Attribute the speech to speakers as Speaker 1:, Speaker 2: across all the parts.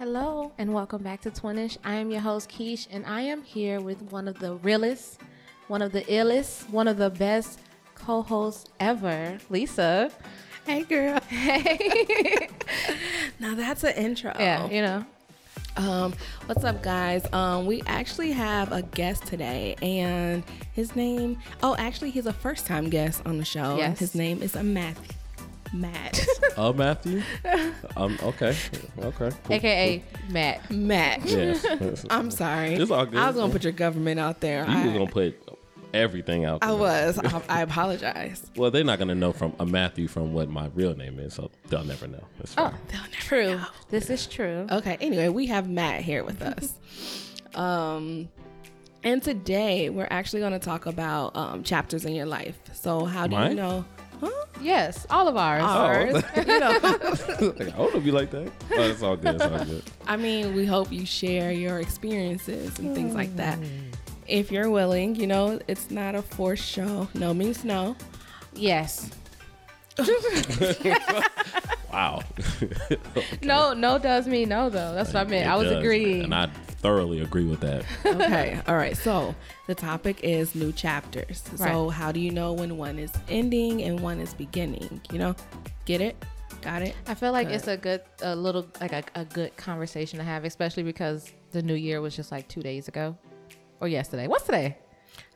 Speaker 1: Hello and welcome back to Twinish. I am your host Keish, and I am here with one of the realest, one of the illest, one of the best co-hosts ever, Lisa.
Speaker 2: Hey, girl.
Speaker 1: Hey.
Speaker 2: Now that's an intro.
Speaker 1: yeah, you know.
Speaker 2: Um, what's up, guys? Um, we actually have a guest today, and his name. Oh, actually, he's a first-time guest on the show.
Speaker 1: Yes.
Speaker 2: His name is a Matt. Matt.
Speaker 3: Uh, Matthew. um. Okay. Okay. cool.
Speaker 1: AKA Matt.
Speaker 2: Matt.
Speaker 3: Yes.
Speaker 2: I'm sorry.
Speaker 3: It's all good.
Speaker 2: I was gonna put your government out there.
Speaker 3: You
Speaker 2: I,
Speaker 3: was gonna put everything out.
Speaker 2: I was. I, I apologize.
Speaker 3: Well, they're not gonna know from a Matthew from what my real name is, so they'll never know. It's fine.
Speaker 2: They'll never
Speaker 1: True.
Speaker 2: know.
Speaker 1: This is true.
Speaker 2: Okay. Anyway, we have Matt here with us. um, and today we're actually going to talk about um, chapters in your life. So how do you know? Huh?
Speaker 1: Yes, all of ours. Oh.
Speaker 2: Ours. you know,
Speaker 3: like, I want to be like that. But it's all good. It's all good.
Speaker 2: I mean, we hope you share your experiences and things like that. Mm. If you're willing, you know, it's not a forced show. No means no.
Speaker 1: Yes.
Speaker 3: Wow.
Speaker 1: No, no does mean no though. That's what I meant.
Speaker 3: It
Speaker 1: I was
Speaker 3: does,
Speaker 1: agreeing.
Speaker 3: and I thoroughly agree with that.
Speaker 2: Okay. All right. So the topic is new chapters. So how do you know when one is ending and one is beginning? You know, get it? Got it?
Speaker 1: I feel like
Speaker 2: Good.
Speaker 1: it's a good, a little, like a, a good conversation to have, especially because the new year was just like two days ago or yesterday. What's today?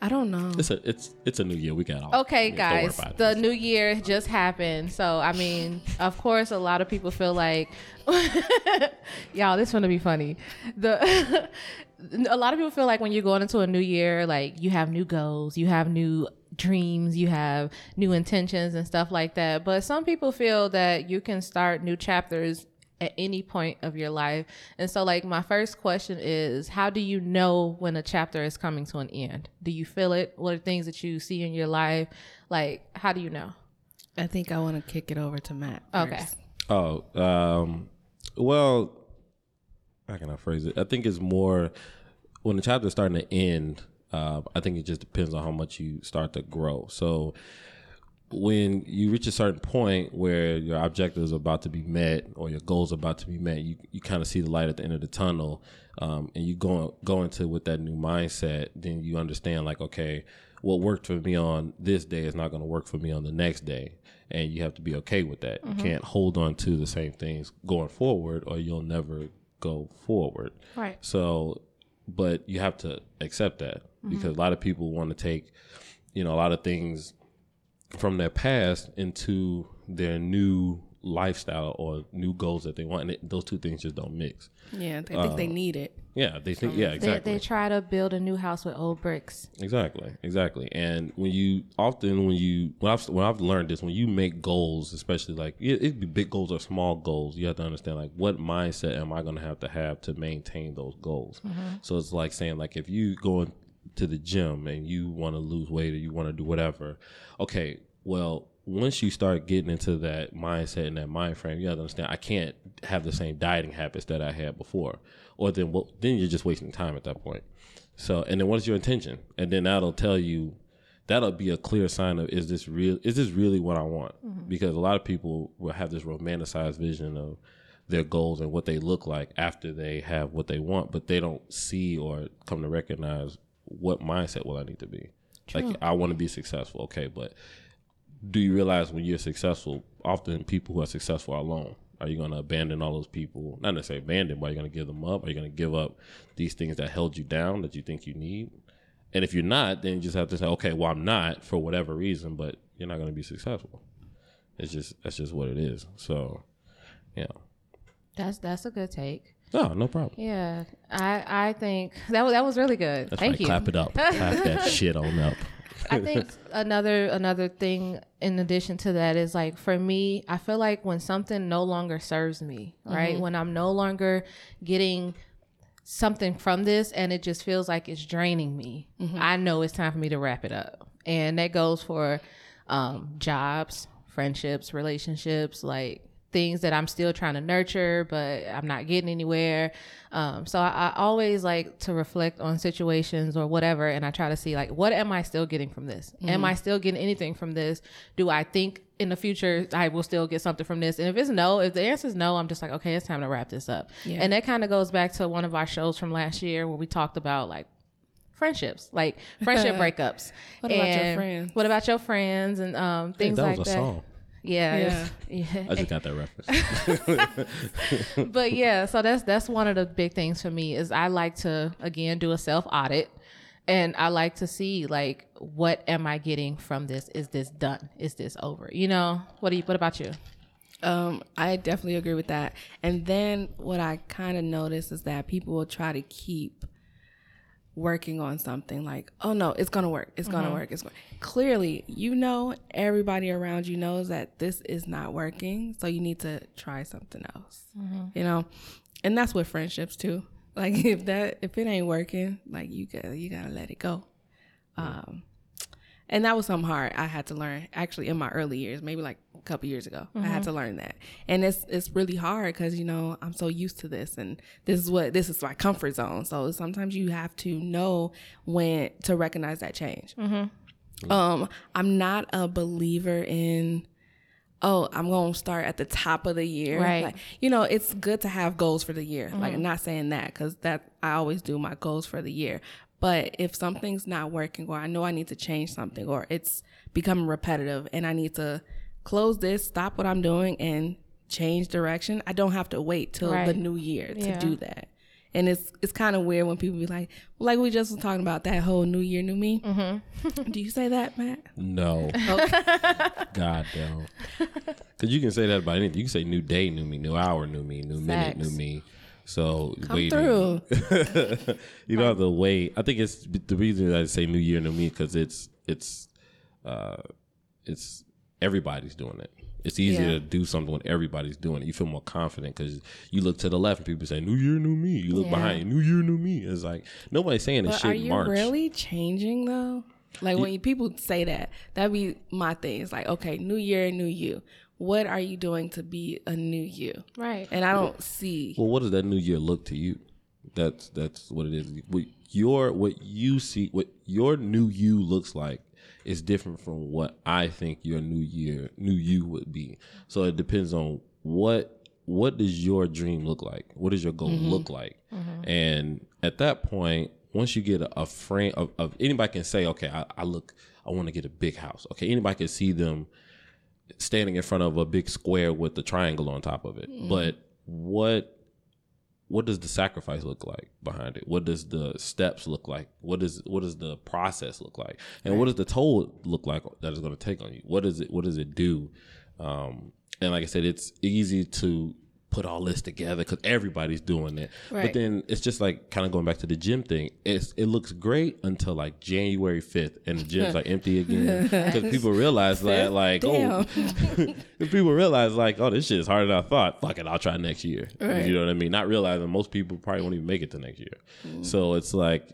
Speaker 2: I don't know.
Speaker 3: It's a it's it's a new year. We got all.
Speaker 1: Okay,
Speaker 3: yeah,
Speaker 1: guys,
Speaker 3: about it.
Speaker 1: the new year just happened. So, I mean, of course, a lot of people feel like, y'all, this gonna be funny. The a lot of people feel like when you're going into a new year, like you have new goals, you have new dreams, you have new intentions and stuff like that. But some people feel that you can start new chapters at any point of your life. And so like my first question is how do you know when a chapter is coming to an end? Do you feel it? What are things that you see in your life? Like how do you know?
Speaker 2: I think I want to kick it over to Matt.
Speaker 1: Okay.
Speaker 3: Oh, um, well, how can I phrase it? I think it's more when the chapter is starting to end. Uh, I think it just depends on how much you start to grow. So when you reach a certain point where your objectives are about to be met or your goals are about to be met, you, you kind of see the light at the end of the tunnel, um, and you go go into with that new mindset. Then you understand like, okay, what worked for me on this day is not going to work for me on the next day, and you have to be okay with that. You can't hold on to the same things going forward, or you'll never go forward.
Speaker 1: Right.
Speaker 3: So, but you have to accept that because a lot of people want to take, you know, a lot of things from their past into their new lifestyle or new goals that they want. And it, those two things just don't mix.
Speaker 2: Yeah, they think they um, need it.
Speaker 3: Yeah, they think. Yeah, exactly.
Speaker 1: They, they try to build a new house with old bricks.
Speaker 3: Exactly, exactly. And when you often when you when I've when I've learned this, when you make goals, especially like it, it could be big goals or small goals, you have to understand like what mindset am I going to have to have to maintain those goals. Mm-hmm. So it's like saying like if you go to the gym and you want to lose weight or you want to do whatever, okay, well once you start getting into that mindset and that mind frame, you have to understand I can't have the same dieting habits that I had before, or then well, then you're just wasting time at that point. So, and then what's your intention? And then that'll tell you, that'll be a clear sign of is this real? Is this really what I want? Mm-hmm. Because a lot of people will have this romanticized vision of their goals and what they look like after they have what they want, but they don't see or come to recognize what mindset will I need to be. Like I want to be successful, okay, but do you realize when you're successful, often people who are successful are alone? Are you going to abandon all those people? Not necessarily abandon, but are you going to give them up? Are you going to give up these things that held you down that you think you need? And if you're not, then you just have to say, okay, well, I'm not for whatever reason, but you're not going to be successful. It's just that's just what it is. So, yeah,
Speaker 1: That's that's a good take.
Speaker 3: No, no problem.
Speaker 1: Yeah, I I think that was that was really good.
Speaker 3: That's
Speaker 1: Thank
Speaker 3: right.
Speaker 1: you.
Speaker 3: Clap it up. Clap that shit on up.
Speaker 1: I think another another thing in addition to that is like for me, I feel like when something no longer serves me, right? When I'm no longer getting something from this and it just feels like it's draining me, I know it's time for me to wrap it up. And that goes for um, jobs, friendships, relationships, like things that I'm still trying to nurture, but I'm not getting anywhere. Um, so I, I always like to reflect on situations or whatever, and I try to see like, what am I still getting from this? Am I still getting anything from this? Do I think in the future I will still get something from this? And if it's no, if the answer is no, I'm just like, okay, it's time to wrap this up.
Speaker 2: Yeah.
Speaker 1: And that kind of goes back to one of our shows from last year where we talked about like friendships, like friendship breakups.
Speaker 2: What about your
Speaker 1: And
Speaker 2: friends?
Speaker 1: What about your friends and um,
Speaker 3: Hey,
Speaker 1: things
Speaker 3: that
Speaker 1: like
Speaker 3: was a
Speaker 1: that?
Speaker 3: song.
Speaker 1: Yeah,
Speaker 2: Yeah.
Speaker 1: yeah.
Speaker 3: I just got that reference.
Speaker 1: but yeah, so that's that's one of the big things for me is I like to again do a self audit, and I like to see like what am I getting from this? Is this done? Is this over? You know, what do you? What about you?
Speaker 2: Um, I definitely agree with that. And then what I kind of notice is that people will try to keep working on something like, oh no, it's gonna work. It's gonna work. It's going. Clearly, you know, everybody around you knows that this is not working, so you need to try something else. You know, and that's with friendships too. Like if that if it ain't working, like you got you gotta let it go. Um, and that was something hard I had to learn actually in my early years, maybe like a couple years ago. I had mm-hmm. to learn that, and it's it's really hard because you know I'm so used to this, and this is what this is my comfort zone. So sometimes you have to know when to recognize that change. Mm-hmm. Um, I'm not a believer in. Oh, I'm gonna start at the top of the year.
Speaker 1: Right.
Speaker 2: Like, you know, it's good to have goals for the year. Like, I'm not saying that because that I always do my goals for the year. But if something's not working, or I know I need to change something, or it's becoming repetitive, and I need to close this, stop what I'm doing, and change direction, I don't have to wait till the new year to
Speaker 1: Yeah.
Speaker 2: do that. And it's it's kind of weird when people be like, like we just was talking about that whole New Year, New Me.
Speaker 1: Mm-hmm.
Speaker 2: do you say that, Matt?
Speaker 3: No. God don't. Because you can say that about anything. You can say new day, new me, new hour, new me, new minute, new me. So
Speaker 2: Come
Speaker 3: waiting.
Speaker 2: through.
Speaker 3: you don't have to wait. I think it's the reason that I say new year, new me because it's it's uh it's everybody's doing it. It's easier
Speaker 2: Yeah.
Speaker 3: to do something when everybody's doing it. You feel more confident because you look to the left and people say "New Year, New Me." You look
Speaker 1: Yeah.
Speaker 3: behind "New Year, New Me." It's like nobody's saying this
Speaker 2: But
Speaker 3: shit
Speaker 2: are you
Speaker 3: March.
Speaker 2: really changing though? Like when you, people say that, that'd be my thing. It's like, okay, new year, new you. What are you doing to be a new you?
Speaker 1: Right.
Speaker 2: And I don't see.
Speaker 3: Well, what does that new year look to you? That's that's what it is. What your what you see, what your new you looks like, is different from what I think your new year, new you would be. So it depends on what what does your dream look like? What does your goal mm-hmm. look like? Mm-hmm. And at that point, once you get a, a frame of, of anybody can say, okay, I, I look, I want to get a big house. Okay, anybody can see them standing in front of a big square with the triangle on top of it. But what what does the sacrifice look like behind it? What does the steps look like? What is what does the process look like? And what does the toll look like that is going to take on you? What does it what does it do? Um, and like I said, it's easy to put all this together because everybody's doing it. But then it's just like kind of going back to the gym thing. It's it looks great until like January fifth, and the gym's like empty again because people realize that like oh, people realize like oh this shit is harder than I thought. Fuck it, I'll try next year.
Speaker 2: Right.
Speaker 3: You know what I mean? Not realizing most people probably won't even make it to next year. So it's like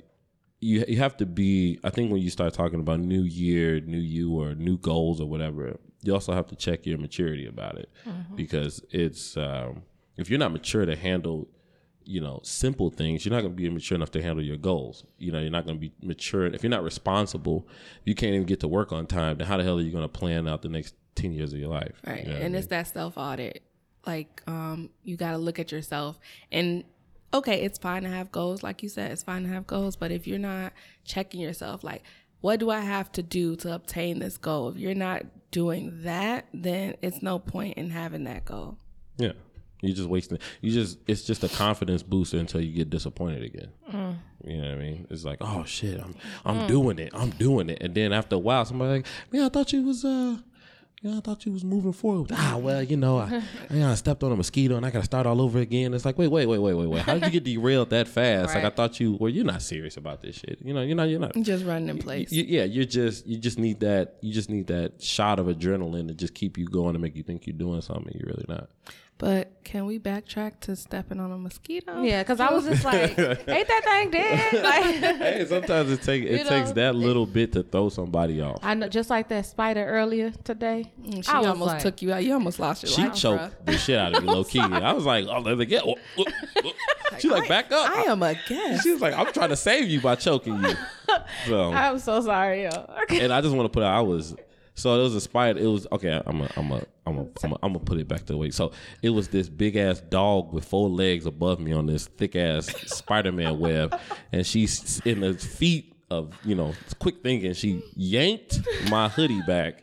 Speaker 3: you you have to be. I think when you start talking about new year, new you, or new goals or whatever, you also have to check your maturity about it because it's um, if you're not mature to handle you know simple things you're not going to be mature enough to handle your goals you know you're not going to be mature if you're not responsible you can't even get to work on time then how the hell are you going to plan out the next 10 years of your life
Speaker 2: Right.
Speaker 3: You know I
Speaker 2: and
Speaker 3: mean?
Speaker 2: it's that self audit. Like, um, you got to look at yourself. And okay, it's fine to have goals. Like you said, it's fine to have goals. But if you're not checking yourself, like, what do I have to do to obtain this goal? If you're not doing that, then it's no point in having that goal.
Speaker 3: Yeah. You just wasting you just it's just a confidence booster until you get disappointed again. You know what I mean? It's like, oh shit, I'm I'm doing it. I'm doing it. And then after a while somebody like, Man, I thought you was uh yeah, I thought you was moving forward. Ah, well, you know, I, I, stepped on a mosquito and I gotta start all over again. It's like, wait, wait, wait, wait, wait, wait. How did you get derailed that fast? Like I thought you well, you're not serious about this shit. You know, you're not you're not
Speaker 2: Just running in place.
Speaker 3: you, yeah, you're just you just need that you just need that shot of adrenaline to just keep you going and make you think you're doing something you're really not.
Speaker 2: But can we backtrack to stepping on a mosquito?
Speaker 1: Yeah, because I was just like, ain't that thing dead? Like,
Speaker 3: hey, sometimes it take it
Speaker 1: You
Speaker 3: takes that little bit to throw somebody off.
Speaker 1: I know, just like that spider earlier today.
Speaker 2: Mm, She
Speaker 1: I
Speaker 2: almost
Speaker 1: like-
Speaker 2: took you out. You almost lost your
Speaker 3: She
Speaker 2: life.
Speaker 3: She choked the shit out of me, low key. I was like, oh, let me get. She like, back up.
Speaker 2: I am a guest.
Speaker 3: She was like, I'm trying to save you by choking you. So,
Speaker 1: I'm so sorry, yo. Okay.
Speaker 3: and I just want to put out, I was, so it was a spider. It was, okay, I'm a, I'm a, I'm a, I'm a, I'm gonna put it back to the way. So it was this big ass dog with four legs above me on this thick ass Spider Man web. And she's in the feet of, you know, quick thinking. She yanked my hoodie back.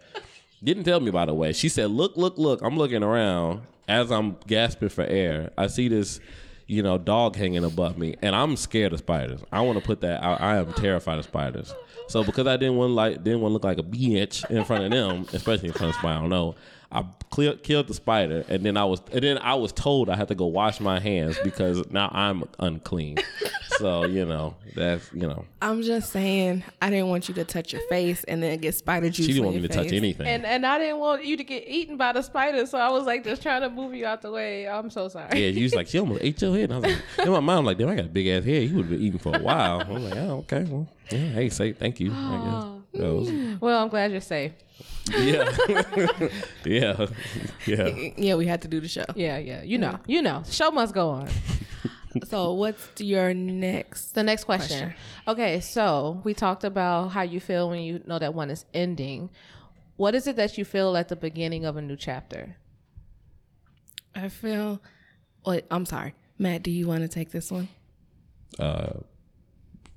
Speaker 3: Didn't tell me, by the way. She said, look, look, look. I'm looking around as I'm gasping for air. I see this you know, dog hanging above me, and I'm scared of spiders. I want to put that. I, I am terrified of spiders. So because I didn't want like didn't want to look like a bitch in front of them, especially in front of spider, I don't know. I clear, killed the spider, and then I was and then I was told I had to go wash my hands because now I'm unclean. so you know that's you know
Speaker 2: I'm just saying, I didn't want you to touch your face and then get spider juice.
Speaker 3: she didn't want me
Speaker 2: your
Speaker 3: to touch anything.
Speaker 1: And and I didn't want you to get eaten by the spider, so I was like just trying to move you out the way. I'm so sorry.
Speaker 3: yeah, you was like, she almost ate your head. And I was like, in my mind, I'm like, damn, I got a big ass head. You would have been eating for a while. I'm like, oh, okay, well, yeah, hey, say thank you. Oh. I. That was-
Speaker 1: Well, I'm glad you're safe.
Speaker 3: yeah, yeah, yeah.
Speaker 2: Yeah, we had to do the show.
Speaker 1: Yeah, yeah. You know, you know. Show must go on.
Speaker 2: So, what's your next?
Speaker 1: The next question.
Speaker 2: Question.
Speaker 1: Okay, so we talked about how you feel when you know that one is ending. What is it that you feel at the beginning of a new chapter?
Speaker 2: I feel. Wait, I'm sorry, Matt. Do you want to take this one?
Speaker 3: Uh,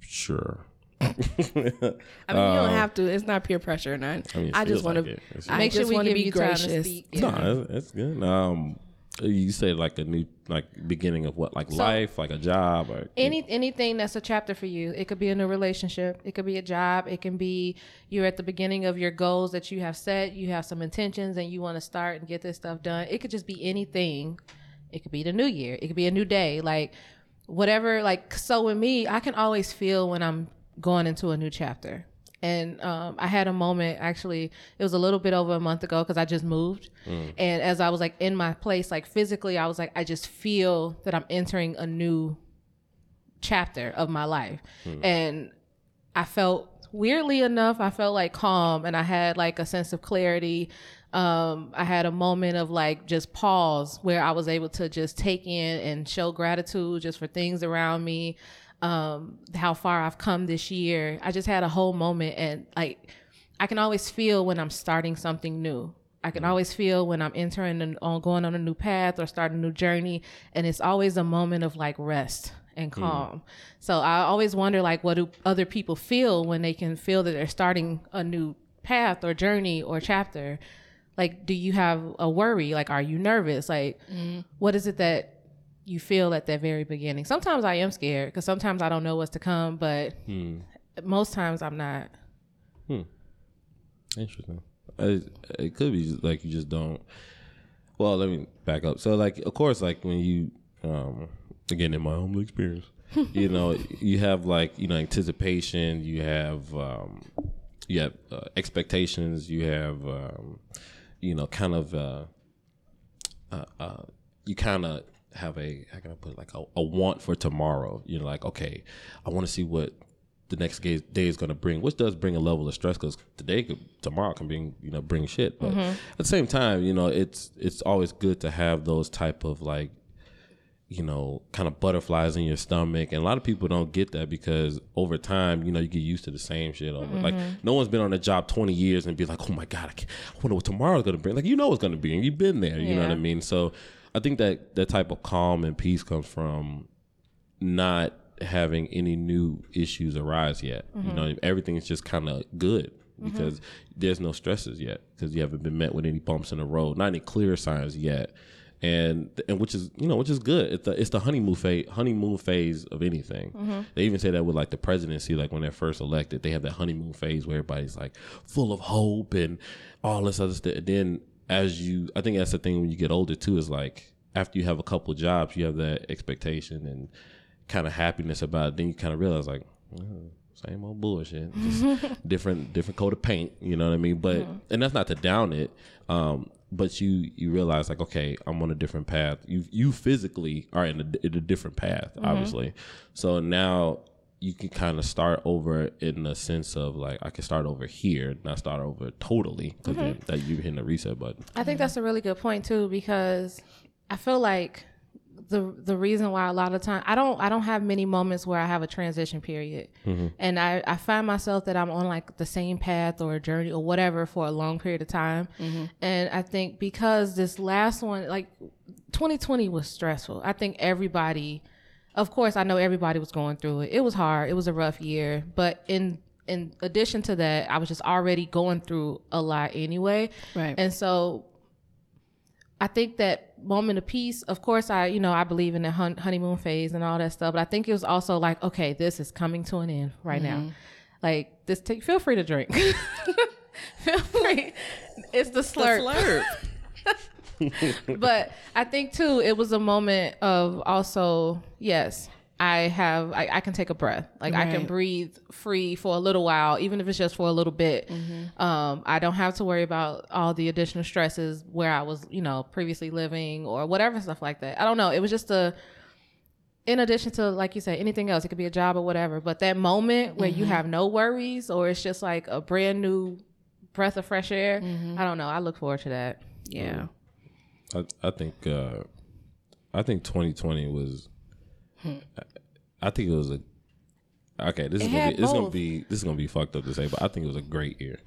Speaker 3: sure.
Speaker 2: I mean, you don't have to. It's not peer pressure, or not.
Speaker 3: I mean,
Speaker 2: I just want
Speaker 3: like
Speaker 2: to.
Speaker 3: it.
Speaker 1: Make sure
Speaker 2: just
Speaker 1: we
Speaker 2: want to
Speaker 1: give
Speaker 2: be
Speaker 1: you time to
Speaker 2: gracious.
Speaker 1: speak.
Speaker 3: No, it's, it's good. Um, you say like a new like beginning of what like life, like a job, or
Speaker 1: Any anything that's a chapter for you. It could be a new relationship. It could be a job. It can be you're at the beginning of your goals that you have set. You have some intentions and you want to start and get this stuff done. It could just be anything. It could be the new year. It could be a new day. Like whatever. Like so with me, I can always feel when I'm going into a new chapter. And um, I had a moment actually. It was a little bit over a month ago because I just moved, and as I was like in my place, like physically, I was like, I just feel that I'm entering a new chapter of my life. And I felt weirdly enough, I felt like calm and I had like a sense of clarity. Um, I had a moment of like just pause where I was able to just take in and show gratitude just for things around me, um, how far I've come this year. I just had a whole moment and like I can always feel when I'm starting something new. I can mm-hmm. always feel when I'm entering and on going on a new path or starting a new journey, and it's always a moment of like rest and mm. calm. So I always wonder like what do other people feel when they can feel that they're starting a new path or journey or chapter. Like, do you have a worry? Like, are you nervous? Like, mm. what is it that you feel at that very beginning? Sometimes I am scared because sometimes I don't know what's to come, but most times I'm not.
Speaker 3: Interesting. It, it could be just like you just don't. Well, let me back up. So, like, of course, like when you, um, again, in my own experience, you know, you have like you know anticipation, you have, um, you have uh, expectations, you have, um, you know, kind of, uh, uh, uh you kind of have a how can I put it like a, a want for tomorrow. You know, like, okay, I want to see what the next day day is going to bring, which does bring a level of stress because today could tomorrow can bring you know bring shit. But mm-hmm. at the same time, you know, it's it's always good to have those type of like you know, kind of butterflies in your stomach. And a lot of people don't get that because over time, you know, you get used to the same shit over. Like, mm-hmm. no one's been on a job 20 years and be like, oh my God, I, can't, I wonder what tomorrow's going to bring. Like, you know what's going to be, and you've been there. You know what I mean? So I think that that type of calm and peace comes from not having any new issues arise yet. You know, mm-hmm. everything's just kind of good mm-hmm. because there's no stresses yet because you haven't been met with any bumps in the road, not any clear signs yet. And and which is you know which is good. It's the it's the honeymoon phase honeymoon phase of anything. Mm-hmm. They even say that with like the presidency, like when they're first elected, they have that honeymoon phase where everybody's like full of hope and all this other stuff. And then as you, I think that's the thing when you get older too is like after you have a couple jobs, you have that expectation and kind of happiness about it. Then you kind of realize like, oh, same old bullshit, just different different coat of paint. You know what I mean? But mm-hmm. and that's not to down it. Um, but you you realize like okay i'm on a different path you you physically are in a, in a different path mm-hmm. obviously so now you can kind of start over in the sense of like i can start over here not start over totally because mm-hmm. that you're hitting the reset button.
Speaker 1: I think that's a really good point too because I feel like the the reason why a lot of time I don't I don't have many moments where I have a transition period, mm-hmm. and I I find myself that I'm on like the same path or a journey or whatever for a long period of time, mm-hmm. and I think because this last one like 2020 was stressful. I think everybody, of course, I know everybody was going through it. It was hard. It was a rough year, but in in addition to that, I was just already going through a lot anyway.
Speaker 2: Right.
Speaker 1: And so I think that moment of peace, of course, I, you know, I believe in the hun- honeymoon phase and all that stuff, but I think it was also like, okay, this is coming to an end right now. Mm-hmm. Like this, take, feel free to drink. feel free. It's the slurp. but I think too, it was a moment of also, yes, I have, I, I can take a breath. Like I can breathe free for a little while, even if it's just for a little bit. Mm-hmm. Um, I don't have to worry about all the additional stresses where I was, you know, previously living or whatever stuff like that. I don't know. It was just a, in addition to like you said, anything else, it could be a job or whatever. But that moment where you mm-hmm. have no worries or it's just like a brand new breath of fresh air, mm-hmm. I don't know. I look forward to that.
Speaker 2: Yeah.
Speaker 3: I, I think uh, I think 2020 was. I think it was a. Okay, this is gonna be this is gonna be this is gonna be fucked up to say, but I think it was a great year,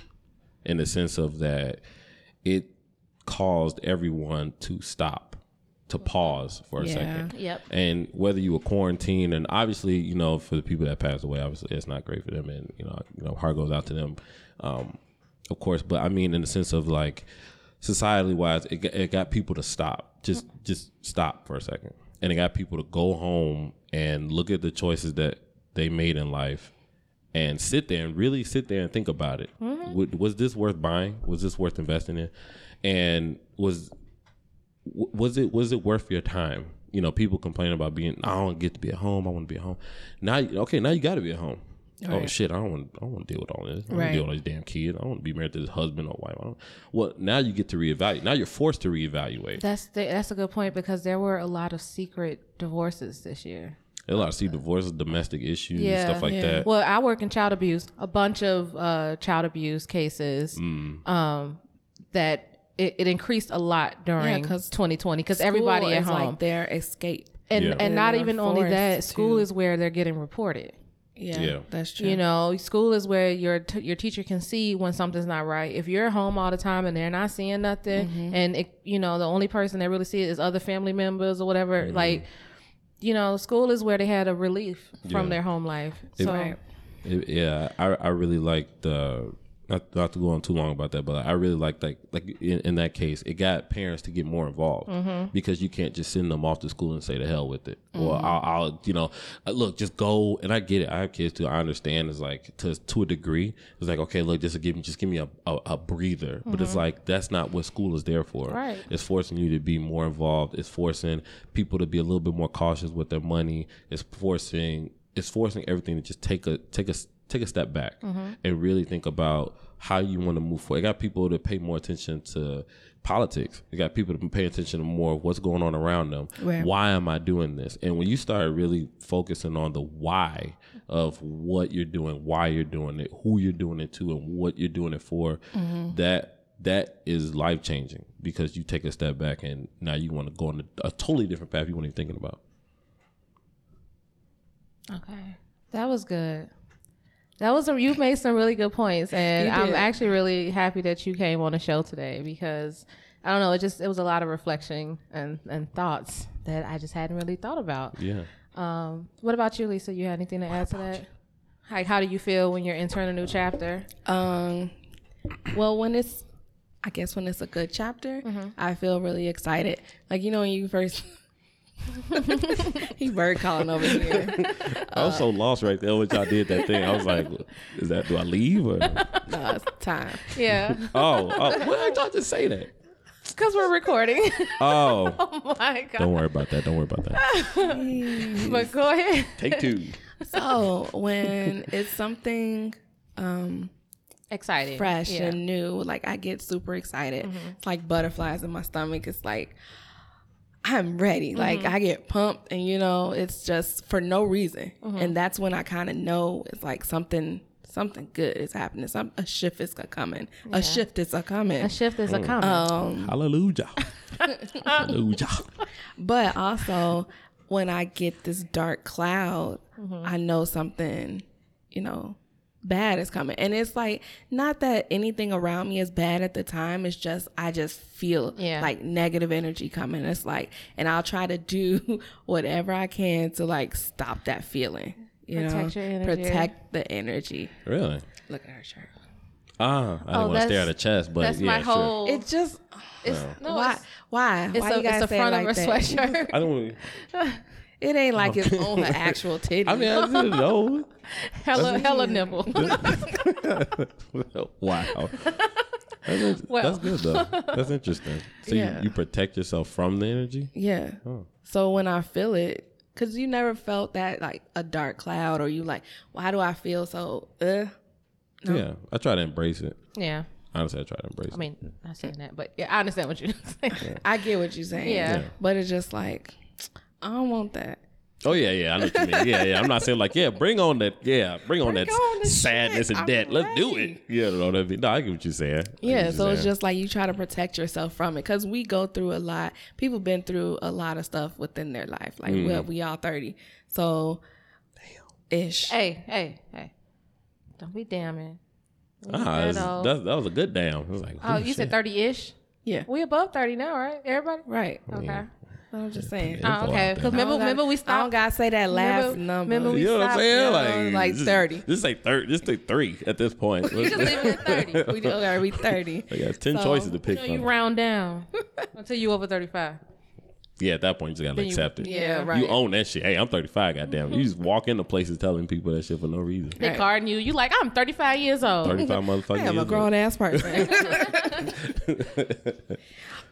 Speaker 3: in the sense of that it caused everyone to stop, to pause for a
Speaker 2: Yeah.
Speaker 3: second.
Speaker 1: Yep.
Speaker 3: And whether you were quarantined, and obviously, you know, for the people that passed away, obviously, it's not great for them, and you know, you know, heart goes out to them, um, of course. But I mean, in the sense of like, societally wise, it got, it got people to stop, just just stop for a second, and it got people to go home and look at the choices that they made in life, and sit there and really sit there and think about it. Mm-hmm. Was, was this worth buying? Was this worth investing in? And was was it was it worth your time? You know, people complain about being I don't get to be at home. I want to be at home. Now, okay, now you got to be at home. Oh shit! I don't want. I don't want to deal with all this. I don't want
Speaker 2: Right.
Speaker 3: to deal with all these damn kids. I don't want to be married to this husband or wife. I don't, well, now you get to reevaluate. Now you're forced to reevaluate.
Speaker 1: That's the, that's a good point because there were a lot of secret divorces this year.
Speaker 3: a lot of see divorces, domestic issues,
Speaker 1: Yeah.
Speaker 3: stuff like
Speaker 2: Yeah.
Speaker 3: that.
Speaker 1: Well, I work in child abuse. A bunch of uh, child abuse cases
Speaker 3: Mm.
Speaker 1: um, that it, it increased a lot during
Speaker 2: 'cause
Speaker 1: 2020 because everybody at home.
Speaker 2: like their escape.
Speaker 1: and
Speaker 3: Yeah.
Speaker 1: and
Speaker 2: And
Speaker 1: not even only that, school
Speaker 2: to-
Speaker 1: is where they're getting reported.
Speaker 2: Yeah,
Speaker 3: Yeah.
Speaker 2: that's true.
Speaker 1: You know, school is where your t- your teacher can see when something's not right. If you're home all the time and they're not seeing nothing,
Speaker 2: Mm-hmm.
Speaker 1: and it, you know the only person that really see it is other family members or whatever,
Speaker 3: Mm-hmm.
Speaker 1: like, you know, school is where they had a relief from
Speaker 3: Yeah.
Speaker 1: their home life.
Speaker 3: It-
Speaker 1: So
Speaker 3: It- yeah, I I really liked uh, not not to go on too long about that, but I really like that. like in, in that case, it got parents to get more involved mm-hmm. because you can't just send them off to school and say the hell with it, or mm-hmm. I'll, I'll you know uh, look just go and I get it. I have kids too. I understand. It's like to to a degree. It's like okay, look, just give me just give me a, a, a breather, but it's mm-hmm. like that's not what school is there for.
Speaker 1: Right.
Speaker 3: It's forcing you to be more involved. It's forcing people to be a little bit more cautious with their money. It's forcing it's forcing everything to just take a take a take a step back mm-hmm. and really think about how you want to move forward. It got people to pay more attention to politics. It got people to pay attention to more of what's going on around them.
Speaker 2: Right.
Speaker 3: Why am I doing this? And when you start really focusing on the why of what you're doing, why you're doing it, who you're doing it to, and what you're doing it for, mm-hmm. that that is life changing because you take a step back and now you want to go on a, a totally different path you weren't even thinking about.
Speaker 1: Okay, that was good. That was a, you made some really good points, and I'm actually really happy that you came on the show today because I don't know, it just it was a lot of reflection and and thoughts that I just hadn't really thought about.
Speaker 3: Yeah.
Speaker 1: Um, what about you, Lisa? You had anything to add to that? Like, how do you feel when you're entering a new chapter?
Speaker 2: Um, well, when it's, I guess when it's a good chapter, I feel really excited. Like you know when you first, he bird calling over here.
Speaker 3: I was so lost right there when y'all did that thing. I was like, is that do I leave or
Speaker 2: No, it's time.
Speaker 1: Yeah,
Speaker 3: Oh, oh why did y'all just say that?
Speaker 1: because we're recording.
Speaker 3: Oh,
Speaker 1: oh my god!
Speaker 3: don't worry about that. Don't worry about that.
Speaker 1: But go ahead.
Speaker 3: Take two.
Speaker 2: So when it's something, um,
Speaker 1: Excited.
Speaker 2: fresh
Speaker 1: Yeah.
Speaker 2: and new. Like I get super excited. It's like butterflies in my stomach. It's like I'm ready. Like mm-hmm. I get pumped and you know, it's just for no reason. Mm-hmm. And that's when I kind of know it's like something something good is happening. Some a shift is a coming. A shift is a coming.
Speaker 1: A shift is a mm. coming.
Speaker 2: Um
Speaker 3: Hallelujah. Hallelujah.
Speaker 2: but also when I get this dark cloud, mm-hmm. I know something, you know, bad is coming. And it's like not that anything around me is bad at the time. It's just I just feel
Speaker 1: Yeah.
Speaker 2: like negative energy coming. It's like and I'll try to do whatever I can to like stop that feeling. You
Speaker 1: Protect
Speaker 2: know,
Speaker 1: your energy.
Speaker 2: protect the energy.
Speaker 3: Really?
Speaker 2: Look at her shirt.
Speaker 3: Ah, I didn't
Speaker 1: Oh,
Speaker 3: want to stare at
Speaker 1: that's-
Speaker 3: a chest, but
Speaker 1: That's
Speaker 3: yeah,
Speaker 1: my
Speaker 3: sure.
Speaker 1: whole.
Speaker 2: It just
Speaker 1: it's, no,
Speaker 2: why
Speaker 1: it's,
Speaker 2: why
Speaker 1: it's
Speaker 2: why
Speaker 1: a,
Speaker 2: you gotta
Speaker 1: it's the
Speaker 2: say it
Speaker 1: front
Speaker 2: like
Speaker 1: of her
Speaker 2: that?
Speaker 1: sweatshirt.
Speaker 3: I don't.
Speaker 2: It ain't like it's on her actual titty.
Speaker 3: I mean, I didn't know.
Speaker 1: hella, hella nipple.
Speaker 3: wow. That's, in-
Speaker 1: Well.
Speaker 3: that's good though. That's interesting. So
Speaker 2: Yeah.
Speaker 3: you, you protect yourself from the energy.
Speaker 2: Yeah.
Speaker 3: Oh.
Speaker 2: So when I feel it, because you never felt that like a dark cloud, or you like, why do I feel so? Uh,
Speaker 3: Yeah, I try to embrace it.
Speaker 1: yeah.
Speaker 3: Honestly, I try to embrace it.
Speaker 1: I mean, not saying that, but yeah, I understand what you're saying.
Speaker 2: I get what you're saying.
Speaker 1: Yeah.
Speaker 3: Yeah.
Speaker 2: But it's just like, I don't want that.
Speaker 3: Oh yeah, yeah, I know what you mean. Yeah, yeah. I'm not saying like, yeah, bring on that. Yeah, bring on
Speaker 2: Bring
Speaker 3: that
Speaker 2: on
Speaker 3: sadness
Speaker 2: shit.
Speaker 3: and debt.
Speaker 2: I'm
Speaker 3: Let's do it. Yeah, you know what I mean. No, I get what you're saying.
Speaker 2: Yeah.
Speaker 3: what you're
Speaker 2: So it's just like you try to protect yourself from it because we go through a lot. People been through a lot of stuff within their life. Like,
Speaker 3: Mm.
Speaker 2: well, we all 30. So, ish.
Speaker 1: hey, hey, hey. Don't be damning.
Speaker 3: ah, that's,
Speaker 1: Weirdo.
Speaker 3: that was a good damn. It was like,
Speaker 1: Oh, you
Speaker 3: shit.
Speaker 1: said 30 ish?
Speaker 2: Yeah.
Speaker 1: We above 30 now, right? Everybody?
Speaker 2: Right.
Speaker 1: Okay.
Speaker 2: I'm just saying.
Speaker 1: Oh, okay. Because remember,
Speaker 2: I don't gotta-
Speaker 1: remember we
Speaker 2: I don't
Speaker 1: stopped.
Speaker 2: got to say that last
Speaker 1: Remember-
Speaker 2: number.
Speaker 1: remember we
Speaker 3: You know what I'm
Speaker 1: stopped,
Speaker 3: saying?
Speaker 2: you
Speaker 3: Like,
Speaker 2: know, like
Speaker 3: just-
Speaker 2: 30.
Speaker 3: Just say thirty. Just say three at this point.
Speaker 1: You just leave it at 30.
Speaker 2: we okay, we 30.
Speaker 3: I got ten
Speaker 2: So,
Speaker 3: choices to pick
Speaker 1: So you round down until you over 35.
Speaker 3: Yeah, at that point you just gotta
Speaker 1: Then you-
Speaker 3: accept it.
Speaker 2: Yeah, right.
Speaker 3: You own that shit. Hey, I'm 35. Goddamn, you mm-hmm. just walk into places telling people that shit for no reason.
Speaker 1: They
Speaker 2: Right.
Speaker 1: carding you. You like, I'm 35 years old.
Speaker 3: 35 motherfuckers.
Speaker 2: I am a grown ass person.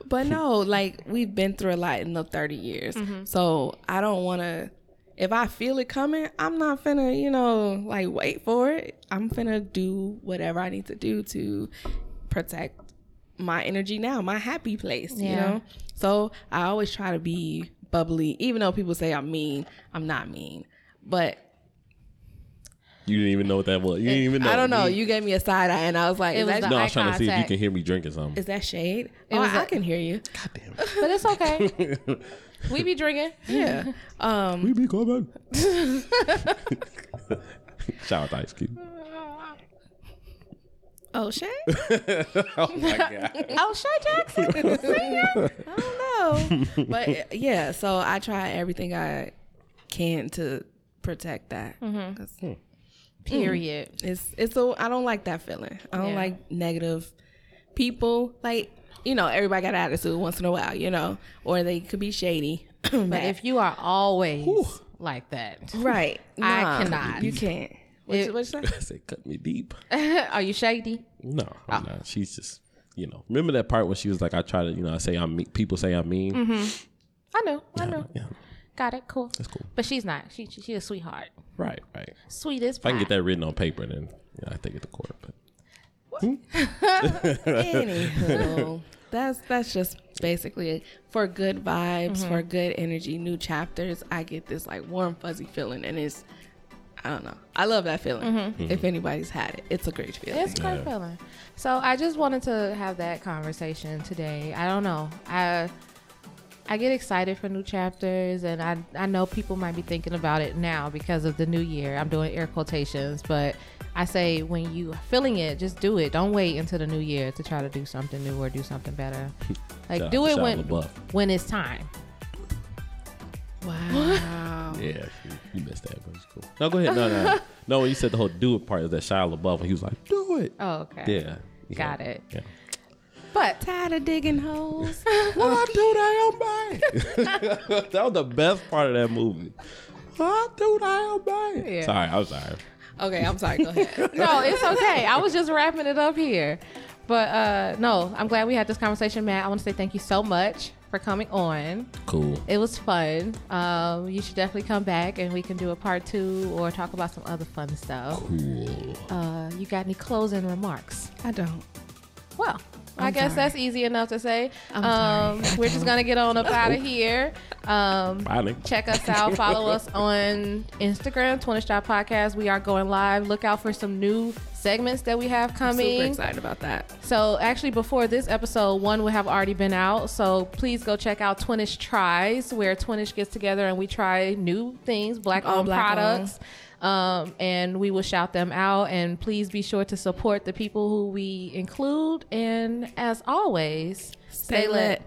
Speaker 2: but no, like we've been through a lot in the 30 years. Mm-hmm. So I don't want to, if I feel it coming, I'm not finna, you know, like wait for it. I'm finna do whatever I need to do to protect my energy now, my happy place, you
Speaker 1: Yeah.
Speaker 2: know? So I always try to be bubbly, even though people say I'm mean, I'm not mean. But
Speaker 3: You didn't even know what that was. You didn't even know.
Speaker 2: I don't know.
Speaker 3: Me-
Speaker 2: You gave me a side eye, and I was like,
Speaker 1: It
Speaker 2: is
Speaker 1: was
Speaker 2: that
Speaker 3: No, I was trying to see if you can hear me drinking something.
Speaker 2: Is that shade?
Speaker 1: It
Speaker 2: oh,
Speaker 1: was
Speaker 2: I, I
Speaker 1: a-
Speaker 2: can hear you. God damn. It.
Speaker 1: But it's okay. we be drinking.
Speaker 2: Yeah. Um.
Speaker 3: We be coming. Shout out to Ice Cube.
Speaker 2: Oh, Shay.
Speaker 3: oh my god.
Speaker 1: Oh, Shay Jackson.
Speaker 2: I don't know. But yeah, so I try everything I can to protect that. Mm-hmm. 'Cause hmm.
Speaker 1: Period. Hmm.
Speaker 2: It's it's so I don't like that feeling. I don't
Speaker 1: Yeah.
Speaker 2: like negative people. Like you know, everybody got attitude once in a while. You know, or they could be shady.
Speaker 1: But if you are always like that,
Speaker 2: right,
Speaker 1: I
Speaker 2: Nah,
Speaker 1: cannot.
Speaker 2: You can't. What
Speaker 1: It-
Speaker 2: you, what you say?
Speaker 3: I said, cut me deep.
Speaker 1: are you shady?
Speaker 3: No, I'm oh. not. She's just, you know. Remember that part when she was like, I try to, you know, I say I'm mean. People say I'm mean. Mm-hmm.
Speaker 1: I know. I know.
Speaker 3: Yeah,
Speaker 1: Got it. Cool.
Speaker 3: that's cool.
Speaker 1: But she's not. She she a sweetheart.
Speaker 3: Right, right.
Speaker 1: Sweet as
Speaker 3: If I can get that written on paper, then yeah, I take it to court. But hmm?
Speaker 2: Anywho, that's that's just basically it. for good vibes, for mm-hmm. good energy, new chapters. I get this like warm fuzzy feeling, and it's I don't know. I love that feeling. Mm-hmm. If anybody's had it, it's a great feeling.
Speaker 1: It's a great
Speaker 3: Yeah.
Speaker 1: feeling. So I just wanted to have that conversation today. I don't know. I I get excited for new chapters, and I I know people might be thinking about it now because of the new year. I'm doing air quotations, but I say when you feeling it, just do it. Don't wait until the new year to try to do something new or do something better. Like
Speaker 3: Shout
Speaker 1: do it when when it's time.
Speaker 2: Wow.
Speaker 3: Yeah, you, you missed that, but it's cool. No, go ahead. No, no, no. When you said the whole do it part, is that Shia LaBeouf, and he was like, do it.
Speaker 1: Oh, okay.
Speaker 3: Yeah, yeah.
Speaker 1: Got it.
Speaker 3: Yeah.
Speaker 1: But
Speaker 2: Tired of digging holes.
Speaker 3: What do they obey? that was the best part of that movie. What do they obey?
Speaker 1: Yeah.
Speaker 3: Sorry, I'm sorry.
Speaker 2: okay, I'm sorry. Go ahead.
Speaker 1: no, it's okay. I was just wrapping it up here. But uh no, I'm glad we had this conversation, Matt. I want to say thank you so much for coming on.
Speaker 3: Cool.
Speaker 1: It was fun. Um, you should definitely come back and we can do a part two or talk about some other fun stuff.
Speaker 3: Cool.
Speaker 1: Uh, you got any closing remarks?
Speaker 2: I don't.
Speaker 1: Well, i
Speaker 2: I'm
Speaker 1: guess
Speaker 2: sorry.
Speaker 1: that's easy enough to say. Um. We're just gonna get on up out of here. Um,
Speaker 3: Finally.
Speaker 1: check us out. Follow us on Instagram, Twinish Shop Podcast. We are going live. Look out for some new segments that we have coming.
Speaker 2: super excited about that.
Speaker 1: So actually, before this episode, one would have already been out. So please go check out Twinish Tries, where Twinish gets together and we try new things, black
Speaker 2: All
Speaker 1: owned
Speaker 2: black
Speaker 1: products. Um, and we will shout them out. And please be sure to support the people who we include. And as always,
Speaker 2: Stay lit.